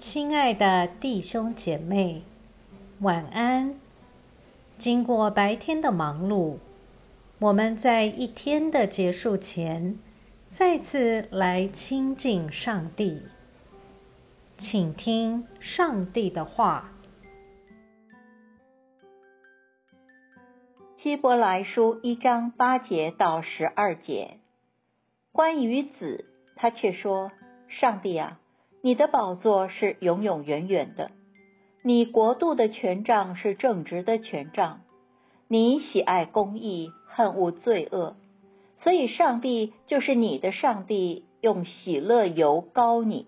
亲爱的弟兄姐妹，晚安。经过白天的忙碌，我们在一天的结束前，再次来亲近上帝，请听上帝的话。希伯来书一章八节到十二节，关于子，他却说：“上帝啊。”你的宝座是永永远远的，你国度的权杖是正直的权杖，你喜爱公义，恨恶罪恶，所以上帝就是你的上帝，用喜乐油膏你，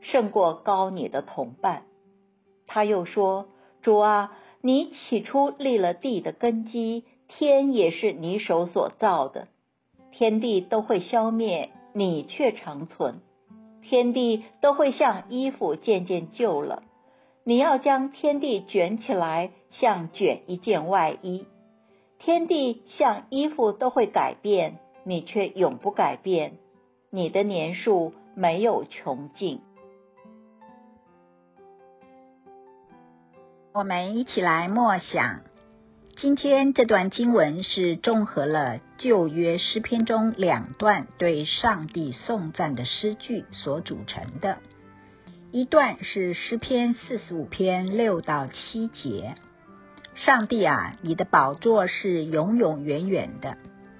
胜过膏你的同伴。他又说：“主啊，你起初立了地的根基，天也是你手所造的，天地都会消灭，你却长存。”天地都会像衣服渐渐旧了，你要将天地卷起来，像卷一件外衣。天地像衣服都会改变，你却永不改变。你的年数没有穷尽。我们一起来默想。今天这段经文是综合了旧约诗篇中两段对上帝颂赞的诗句所组成的。一段是诗篇四十五篇六到七节：“上帝啊，你的宝座是永永远远的，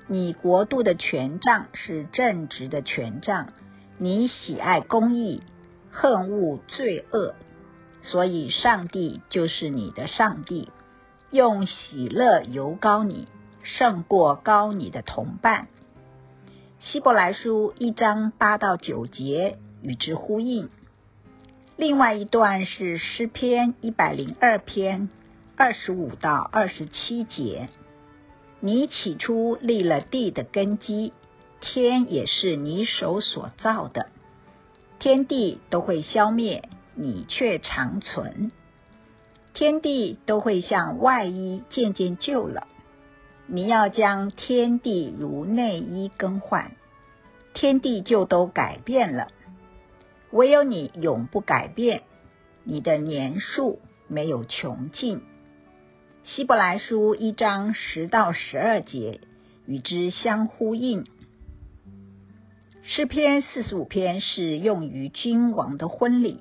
你国度的权杖是正直的权杖，你喜爱公义，恨恶罪恶，所以上帝就是你的上帝。”用喜乐油膏你，胜过高你的同伴。希伯来书一章八到九节与之呼应。另外一段是诗篇一百零二篇二十五到二十七节。你起初立了地的根基，天也是你手所造的，天地都会消灭，你却长存。天地都会像外衣渐渐旧了，你要将天地如内衣更换，天地就都改变了。唯有你永不改变，你的年数没有穷尽。希伯来书一章十到十二节与之相呼应。诗篇四十五篇是用于君王的婚礼。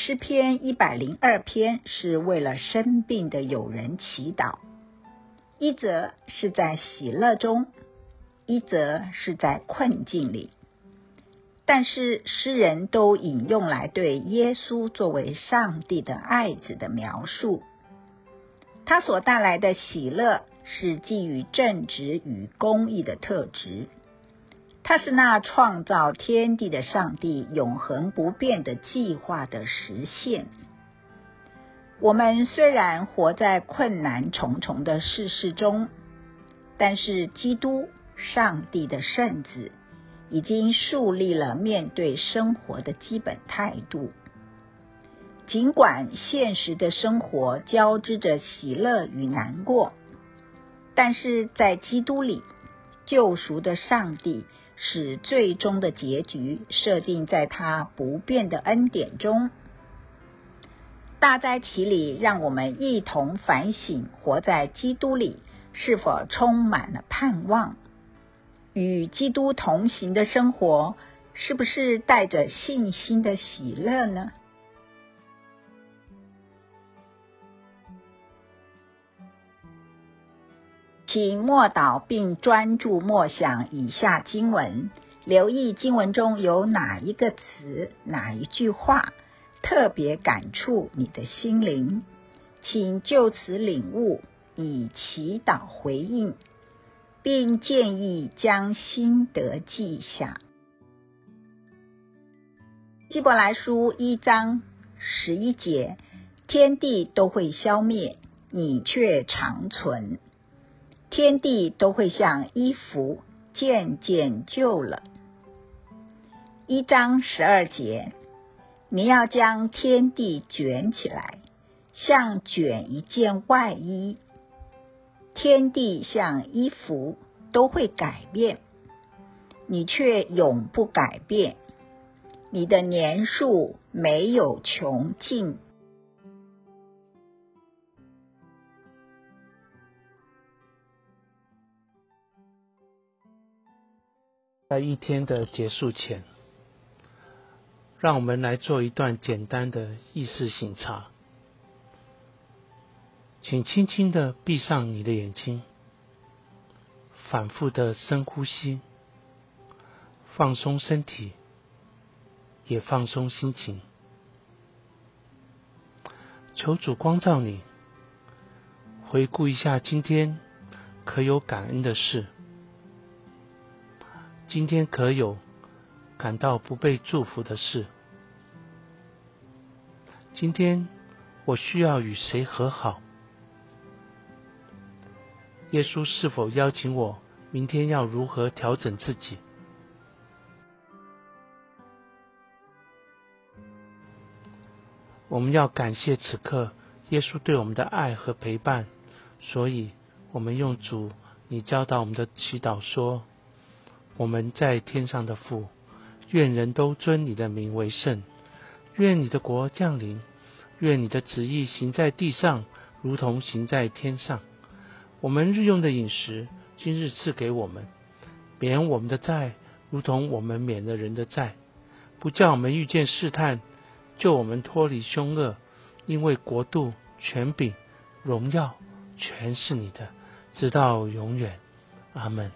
诗篇一百零二篇是为了生病的友人祈祷，一则是在喜乐中，一则是在困境里。但是诗人都引用来对耶稣作为上帝的爱子的描述，他所带来的喜乐是基于正直与公义的特质。他是那创造天地的上帝，永恒不变的计划的实现。我们虽然活在困难重重的世事中，但是基督，上帝的圣子，已经树立了面对生活的基本态度。尽管现实的生活交织着喜乐与难过，但是在基督里，救赎的上帝。使最终的结局设定在他不变的恩典中。大灾其里，让我们一同反省：活在基督里是否充满了盼望？与基督同行的生活，是不是带着信心的喜乐呢？请默祷并专注默想以下经文，留意经文中有哪一个词、哪一句话特别感触你的心灵，请就此领悟，以祈祷回应，并建议将心得记下。希伯来书一章十一节：天地都会消灭，你却长存。天地都会像衣服渐渐旧了。一章十二节，你要将天地卷起来，像卷一件外衣。天地像衣服都会改变，你却永不改变。你的年数没有穷尽。在一天的结束前，让我们来做一段简单的意识醒察。请轻轻的闭上你的眼睛，反复的深呼吸，放松身体，也放松心情。求主光照你，回顾一下今天可有感恩的事。今天可有感到不被祝福的事？今天我需要与谁和好？耶稣是否邀请我明天要如何调整自己？我们要感谢此刻耶稣对我们的爱和陪伴，所以我们用主你教导我们的祈祷说。我们在天上的父，愿人都尊你的名为圣。愿你的国降临。愿你的旨意行在地上，如同行在天上。我们日用的饮食，今日赐给我们，免我们的债，如同我们免了人的债。不叫我们遇见试探，救我们脱离凶恶。因为国度、权柄、荣耀，全是你的，直到永远。阿门。